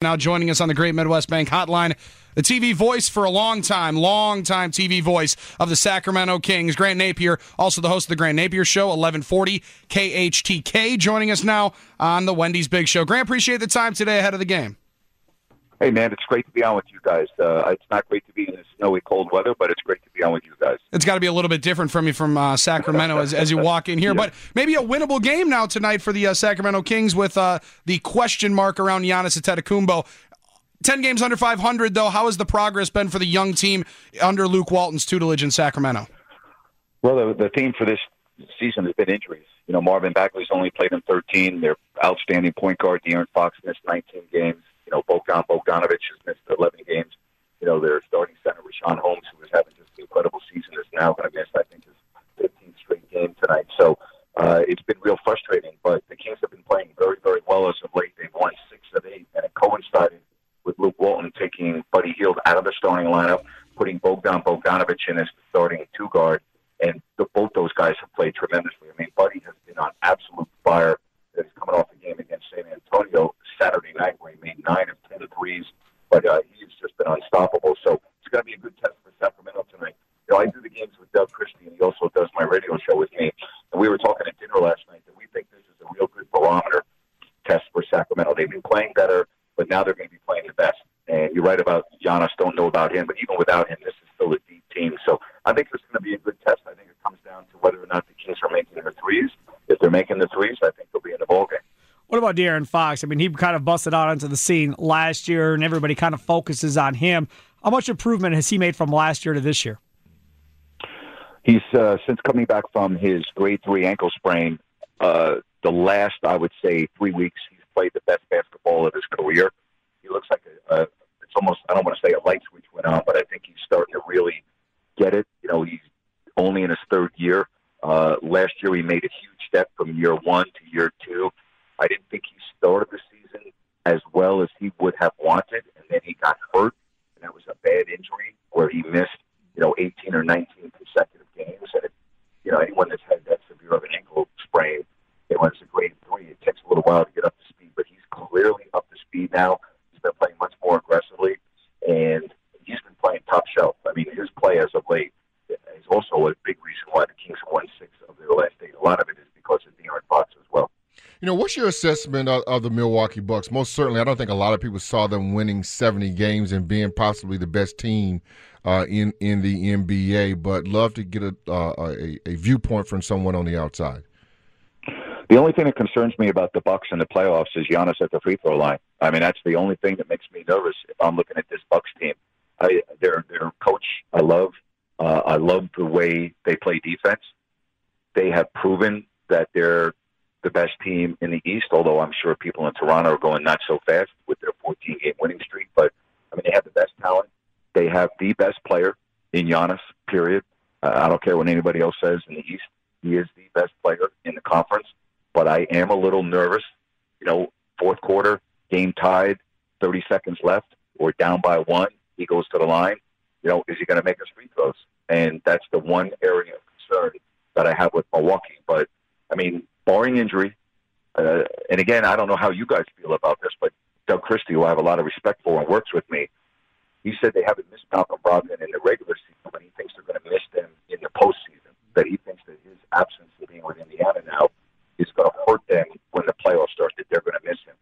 Now joining us on the Great Midwest Bank Hotline, the TV voice for a long time, long time TV voice of the Sacramento Kings, Grant Napear, also the host of the Grant Napear Show, 1140 KHTK, joining us now on the Wendy's Big Show. Grant, appreciate the time today ahead of the game. Hey, man, it's great to be on with you guys. Uh, it's not great to be in this snowy, cold weather, but it's great to be on with you guys. It's got to be a little bit different from you from uh, Sacramento as, as you walk in here, but maybe a winnable game now tonight for the uh, Sacramento Kings with uh, the question mark around Giannis Antetokounmpo. 10 games under 500, though. How has the progress been for the young team under Luke Walton's tutelage in Sacramento? Well, the, the theme for this season has been injuries. You know, Marvin Bagley's only played in 13. Their outstanding point guard, De'Aaron Fox, missed 19 games. You know, Bogdan Bogdanovich has missed 11 games. You know, their starting center, Richaun Holmes, who was having just an incredible season, is now going to miss, I think, his 15th straight game tonight. So uh, it's been real frustrating. But the Kings have been playing very, very well as of late. They've won six of eight, and it coincided with Luke Walton taking Buddy Hield out of the starting lineup, putting Bogdan Bogdanovich in as the starting two guard, and the, both those guys have played tremendously. I mean, Buddy has been on absolute fire. He's coming off a game against San Antonio Saturday night where he made nine of ten threes, but uh, he's just been unstoppable. So it's going to be a good test for Sacramento tonight. You know, I do the games with Doug Christie, and he also does my radio show with me. And we were talking at dinner last night that we think this is a real good barometer test for Sacramento. They've been playing better, but now they're going to be playing the best. And you're right about Giannis. Don't know about him, but even without him, this is still a deep team. So I think it's going to be a good test. I think it comes down to whether or not the Kings are making their threes. If they're making the threes, I think they'll be in the ball game. What about De'Aaron Fox? I mean, he kind of busted out onto the scene last year, and everybody kind of focuses on him. How much improvement has he made from last year to this year? He's uh, since coming back from his grade three ankle sprain. Uh, the last, I would say, three weeks, he's played the best basketball of his career. He looks like a, a it's almost I don't want to say a light switch went on, but I think he's starting to really get it. You know, he's only in his third year. Uh, last year, he made a huge step from year one to year two. I didn't think he started the season as well as he would have wanted, and then he got hurt, and that was a bad injury where he missed, you know, 18 or 19 consecutive games. And it, you know, anyone that's had that severe of an ankle sprain, it was a grade three. It takes a little while to get up to speed, but he's clearly up to speed now. He's been playing much more aggressively, and he's been playing top shelf. I mean, his play as of late is also a big reason why the Kings won six of their last eight. A lot of it is because of De'Aaron Fox as well. What's your assessment of, of the Milwaukee Bucks? Most certainly, I don't think a lot of people saw them winning 70 games and being possibly the best team uh, in in the NBA. But love to get a, uh, a a viewpoint from someone on the outside. The only thing that concerns me about the Bucks in the playoffs is Giannis at the free throw line. I mean, that's the only thing that makes me nervous if I'm looking at this Bucks team. I, their their coach, I love. Uh, I love the way they play defense. They have proven that they're the best team in the East. Although I'm sure people in Toronto are going not so fast with their 14 game winning streak. But I mean, they have the best talent. They have the best player in Giannis. Period. Uh, I don't care what anybody else says in the East. He is the best player in the conference but I am a little nervous. You know, fourth quarter, game tied, 30 seconds left, or down by one. He goes to the line. You know, is he going to make his free throws? And that's the one area of concern that I have with Milwaukee. But, I mean, barring injury, uh, and again, I don't know how you guys feel about this, but Doug Christie, who I have a lot of respect for and works with me, he said they haven't missed Malcolm Brogdon in the regular season, but he thinks they're going to miss them in the postseason. That he thinks that his absence of being with Indiana now is going to hurt them when the playoffs start, that they're going to miss him.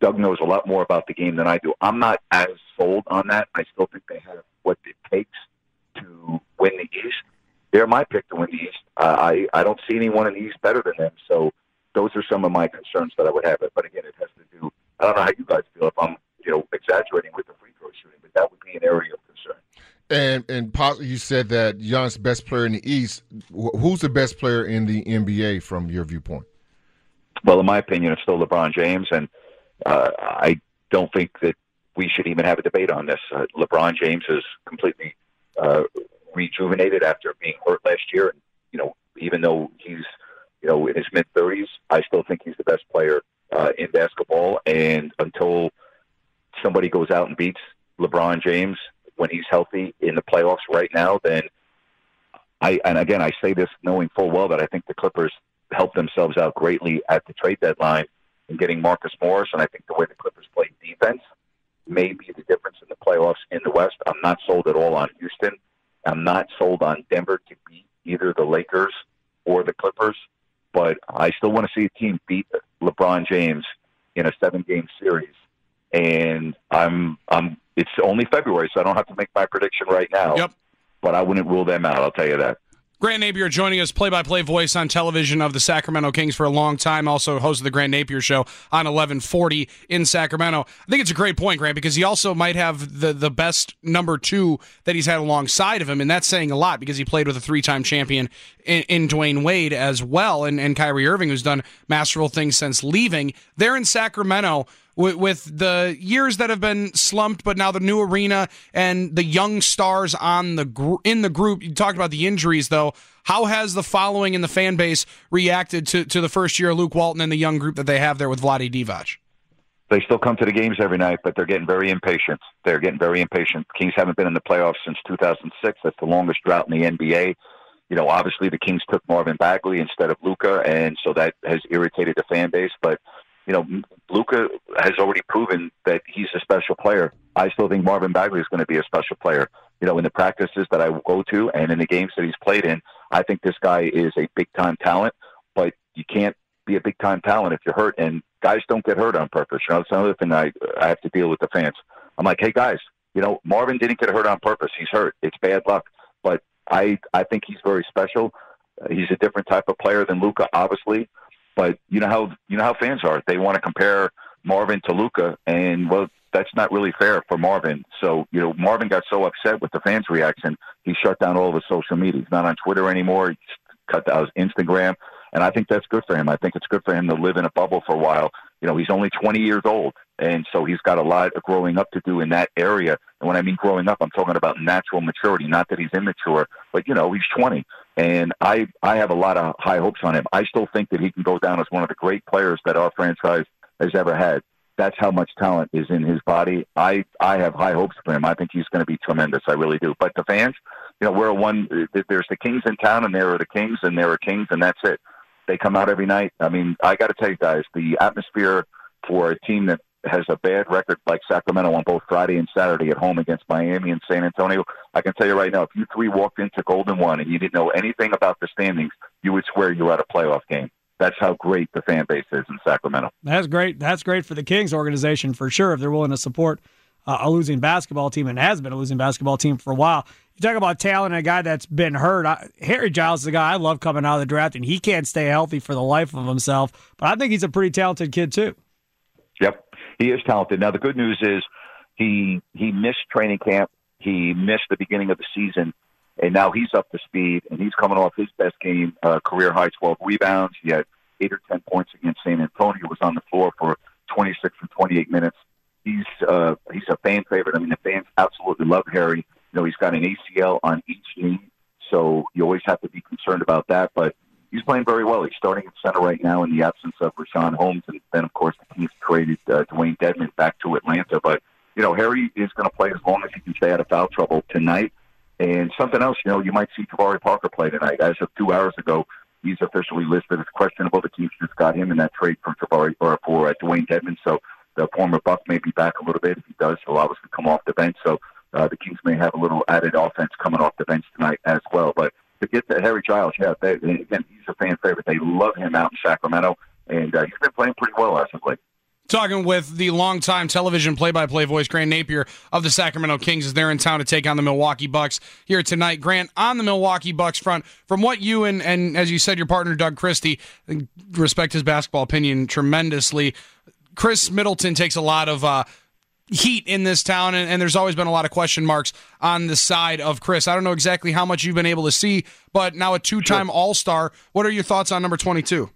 Doug knows a lot more about the game than I do. I'm not as sold on that. I still think they have what it takes to win the East. They're my pick to win the East. Uh, I, I don't see anyone in the East better than them. So those are some of that I would have. it. But again, it has to do, I don't know how you guys feel if I'm, you know, exaggerating with the free throw shooting, but that would be an area of concern. And and pos- you said that Giannis best player in the East. Who's the best player in the NBA from your viewpoint? Well, in my opinion, it's still LeBron James, and uh, I don't think that we should even have a debate on this. Uh, LeBron James is completely uh, rejuvenated after being hurt last year. And, you know, even though he's, you know, in his mid 30s, I still think he's the best player uh, in basketball. And until somebody goes out and beats LeBron James when he's healthy in the playoffs right now, then I, and again, I say this knowing full well that I think the Clippers helped themselves out greatly at the trade deadline in getting Marcus Morris. And I think the way the Clippers play defense may be the difference in the playoffs in the West. I'm not sold at all on Houston. I'm not sold on Denver to beat either the Lakers or the Clippers, but I still want to see a team beat LeBron James in a seven game series. And I'm I'm it's only February, so I don't have to make my prediction right now. Yep. But I wouldn't rule them out, I'll tell you that. Grant Napear joining us, play by play voice on television of the Sacramento Kings for a long time, also host of the Grant Napear Show on 1140 in Sacramento. I think it's a great point, Grant, because he also might have the, the best number two that he's had alongside of him, and that's saying a lot because he played with a three time champion in, in Dwyane Wade as well, and, and Kyrie Irving, who's done masterful things since leaving. They're in Sacramento with, with the years that have been slumped, but now the new arena and the young stars on the gr- in the group. You talked about the injuries, though. How has the following and the fan base reacted to, to the first year of Luke Walton and the young group that they have there with Vlade Divac? They still come to the games every night, but they're getting very impatient. They're getting very impatient. Kings haven't been in the playoffs since 2006. That's the longest drought in the NBA. You know, obviously the Kings took Marvin Bagley instead of Luka, and so that has irritated the fan base. But you know, Luka has already proven that he's a special player. I still think Marvin Bagley is going to be a special player. You know, in the practices that I go to and in the games that he's played in, I think this guy is a big time talent. But you can't be a big time talent if you're hurt, and guys don't get hurt on purpose. You know, that's another thing I I have to deal with the fans. I'm like, hey guys, you know, Marvin didn't get hurt on purpose. He's hurt. It's bad luck. But I I think he's very special. Uh, he's a different type of player than Luka, obviously. But you know how you know how fans are. They want to compare Marvin to Luka, and well, that's not really fair for Marvin. So you know, Marvin got so upset with the fans' reaction, he shut down all of his social media. He's not on Twitter anymore. He cut out his Instagram, and I think that's good for him. I think it's good for him to live in a bubble for a while. You know, he's only 20 years old, and so he's got a lot of growing up to do in that area. And when I mean growing up, I'm talking about natural maturity. Not that he's immature, but you know, he's 20 and I I have a lot of high hopes on him. I still think that he can go down as one of the great players that our franchise has ever had. That's how much talent is in his body. I I have high hopes for him. I think he's going to be tremendous. I really do. But the fans, you know, we're a one. There's the Kings in town, and there are the Kings, and there are Kings, and that's it. They come out every night. I mean, I got to tell you guys, the atmosphere for a team that has a bad record like Sacramento on both Friday and Saturday at home against Miami and San Antonio, I can tell you right now, if you three walked into Golden One and you didn't know anything about the standings, you would swear you were at a playoff game. That's how great the fan base is in Sacramento. That's great. That's great for the Kings organization for sure if they're willing to support uh, a losing basketball team and has been a losing basketball team for a while. You talk about talent a guy that's been hurt. I, Harry Giles is a guy I love coming out of the draft, and he can't stay healthy for the life of himself. But I think he's a pretty talented kid too. Yep, he is talented. Now the good news is he he missed training camp. He missed the beginning of the season, and now he's up to speed. And he's coming off his best game, uh, career high twelve rebounds. He had eight or ten points against San Antonio. Was on the floor for twenty six or twenty eight minutes. He's uh, he's a fan favorite. I mean, the fans absolutely love Harry. You know, he's got an ACL on each knee, so you always have to be concerned about that. But he's playing very well. He's starting at center right now in the absence of Richaun Holmes, and then of course the Kings traded uh, Dewayne Dedmon back to Atlanta. But you know Harry is going to play as long as he can stay out of foul trouble tonight. And something else, you know, you might see Jabari Parker play tonight. As of two hours ago, he's officially listed as questionable. The Kings just got him in that trade for Jabari or for uh, Dewayne Dedmon. So the former Buck may be back a little bit. If he does, he'll obviously come off the bench. So uh, the Kings may have a little added offense coming off the bench tonight as well. But to get to Harry Giles, yeah, they, again, he's a fan favorite. They love him out in Sacramento, and uh, he's been playing pretty well as of. Talking with the longtime television play-by-play voice Grant Napear of the Sacramento Kings as they're in town to take on the Milwaukee Bucks here tonight. Grant, on the Milwaukee Bucks front, from what you and, and as you said, your partner Doug Christie respect his basketball opinion tremendously. Khris Middleton takes a lot of uh, heat in this town, and, and, there's always been a lot of question marks on the side of Khris. I don't know exactly how much you've been able to see, but now a two time sure. All Star. What are your thoughts on number 22?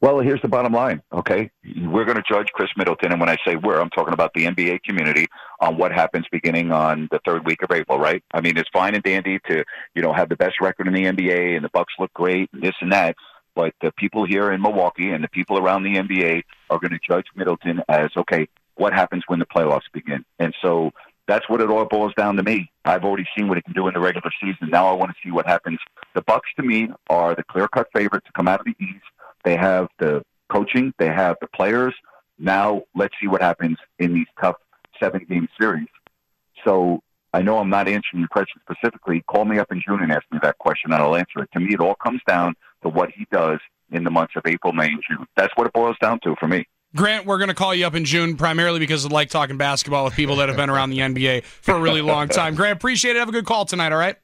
Well, here's the bottom line. Okay, we're going to judge Khris Middleton, and when I say we're, I'm talking about the NBA community on what happens beginning on the third week of April. Right? I mean, it's fine and dandy to you know have the best record in the NBA and the Bucks look great, and this and that. But the people here in Milwaukee and the people around the NBA are going to judge Middleton as okay. What happens when the playoffs begin? And so that's what it all boils down to me. I've already seen what it can do in the regular season. Now I want to see what happens. The Bucks, to me, are the clear-cut favorite to come out of the East. They have the coaching. They have the players. Now let's see what happens in these tough seven-game series. So I know I'm not answering your question specifically. Call me up in June and ask me that question, and I'll answer it. To me, it all comes down to what he does in the months of April, May, and June. That's what it boils down to for me. Grant, we're going to call you up in June primarily because I like talking basketball with people that have been around the NBA for a really long time. Grant, appreciate it. Have a good call tonight, all right?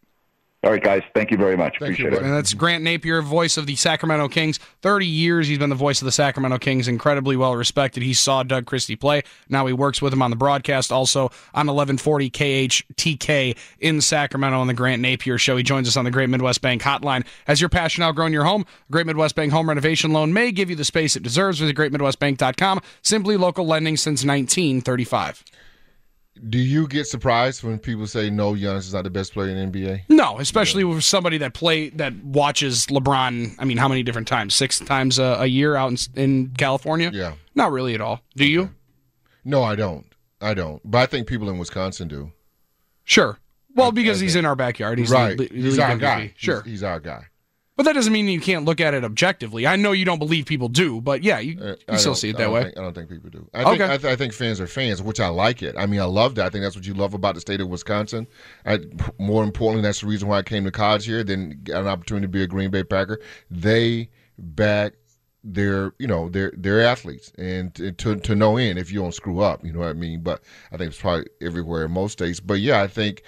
All right, guys. Thank you very much. Thank Appreciate you, it. And that's Grant Napear, voice of the Sacramento Kings. 30 years he's been the voice of the Sacramento Kings, incredibly well respected. He saw Doug Christie play. Now he works with him on the broadcast, also on 1140 KHTK in Sacramento on the Grant Napear Show. He joins us on the Great Midwest Bank hotline. Has your passion outgrown your home? Great Midwest Bank home renovation loan may give you the space it deserves. Visit greatmidwestbank.com. Simply local lending since 1935. Do you get surprised when people say no, Giannis is not the best player in the NBA? No, especially with somebody that play that watches LeBron. I mean, how many different times? Six times a, a year out in, in California. Yeah. Not really at all. Do you? No, I don't. I don't. But I think people in Wisconsin do. Sure. Well, because he's in our backyard. He's right. The, the he's our MVP. guy. Sure. He's, he's our guy. But that doesn't mean you can't look at it objectively. I know you don't believe people do, but yeah, you, Uh, you I still see it that don't way. Think, I don't think people do. I think, Okay. I, th- I think fans are fans, which I like it. I mean, I love that. I think that's what you love about the state of Wisconsin. I, more importantly, that's the reason why I came to college here. Then got an opportunity to be a Green Bay Packer. They back their, you know, their their athletes, and to, to to no end if you don't screw up. You know what I mean? But I think it's probably everywhere in most states. But yeah, I think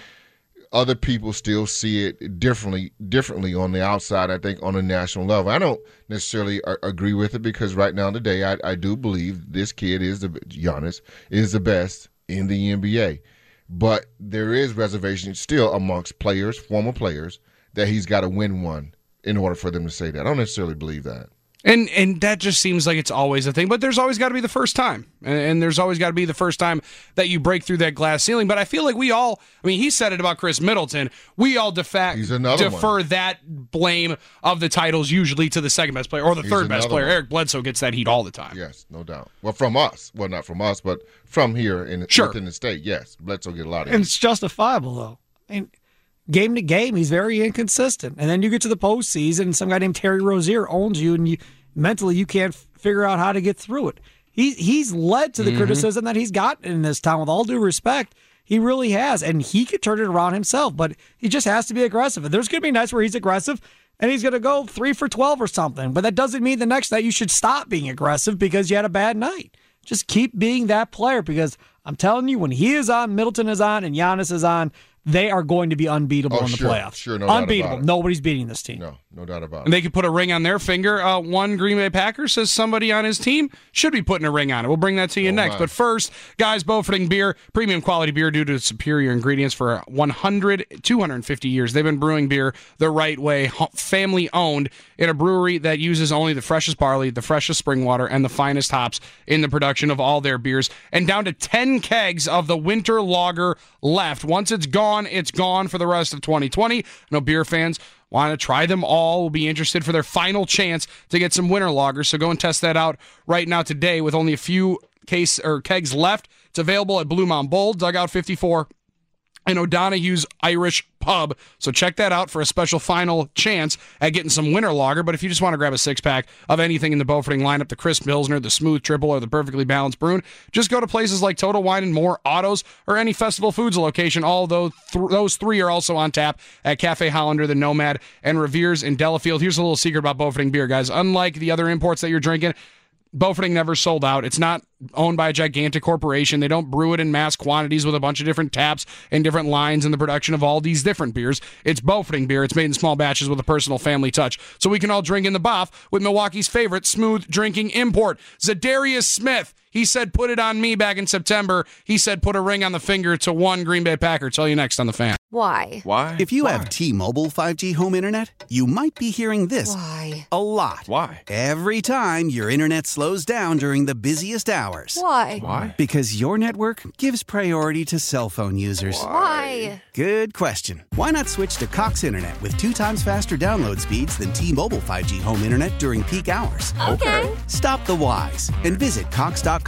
other people still see it differently differently on the outside i think on a national level. I don't necessarily a- agree with it because right now today I, I do believe this kid is the Giannis is the best in the nba but there is reservation still amongst players former players that he's got to win one in order for them to say that. I don't necessarily believe that And and that just seems like it's always a thing. But there's always got to be the first time, and, and there's always got to be the first time that you break through that glass ceiling. But I feel like we all, I mean, he said it about Khris Middleton. We all defa- He's another defer that blame of the titles usually to the second best player or the He's third best player. one. Eric Bledsoe gets that heat all the time. yes no doubt well from us well not from us but from here in Sure. within the state yes bledsoe get a lot of And it. it's justifiable, though. I mean, game to game, he's very inconsistent. And then you get to the postseason, and some guy named Terry Rozier owns you, and you mentally you can't figure out how to get through it. He, he's led to the mm-hmm. criticism that he's gotten in this town, with all due respect. He really has, and he could turn it around himself, but he just has to be aggressive. And there's going to be nights where he's aggressive, and he's going to go three for 12 or something. But that doesn't mean the next night you should stop being aggressive because you had a bad night. Just keep being that player because I'm telling you, when he is on, Middleton is on, and Giannis is on, they are going to be unbeatable Oh, in the sure. playoffs. Sure, no unbeatable. Nobody's beating this team. no no doubt about it And they could put a ring on their finger. Uh, one Green Bay Packer says somebody on his team should be putting a ring on it. We'll bring that to you next. my. But first, guys, Bofferding Beer, premium quality beer due to its superior ingredients for 100, 250 years. They've been brewing beer the right way, family owned, in a brewery that uses only the freshest barley, the freshest spring water, and the finest hops in the production of all their beers. And down to 10 kegs of the winter lager left. Once it's gone, it's gone for the rest of 2020. No beer fans want to try them all will be interested for their final chance to get some winter loggers. so go and test that out right now today with only a few case or kegs left it's available at blue mountain bowl dugout 54 and O'Donoghue's Irish Pub. So check that out for a special final chance at getting some winter lager. But if you just want to grab a six pack of anything in the Bofferding lineup, the Chris Pilsner, the smooth triple, or the perfectly balanced Bruin, just go to places like Total Wine and More, Autos, or any Festival Foods location. All those, th- those three are also on tap at Cafe Hollander, the Nomad, and Revere's in Delafield. Here's a little secret about Bofferding beer, guys. Unlike the other imports that you're drinking, Bofferding never sold out. It's not owned by a gigantic corporation. They don't brew it in mass quantities with a bunch of different taps and different lines in the production of all these different beers. It's Bofferding beer. It's made in small batches with a personal family touch. So we can all drink in the boff with Milwaukee's favorite smooth drinking import, Za'Darius Smith. He He said, put it on me back in September. He said, put a ring on the finger to one Green Bay Packer. Tell you next on the fan. Why? Why? If you Why? have T-Mobile 5G home internet, you might be hearing this Why? a lot. Why? Every time your internet slows down during the busiest hours. Why? Why? Because your network gives priority to cell phone users. Why? Good question. Why not switch to Cox Internet with two times faster download speeds than T-Mobile 5G home internet during peak hours? Okay. Stop the whys and visit cox.com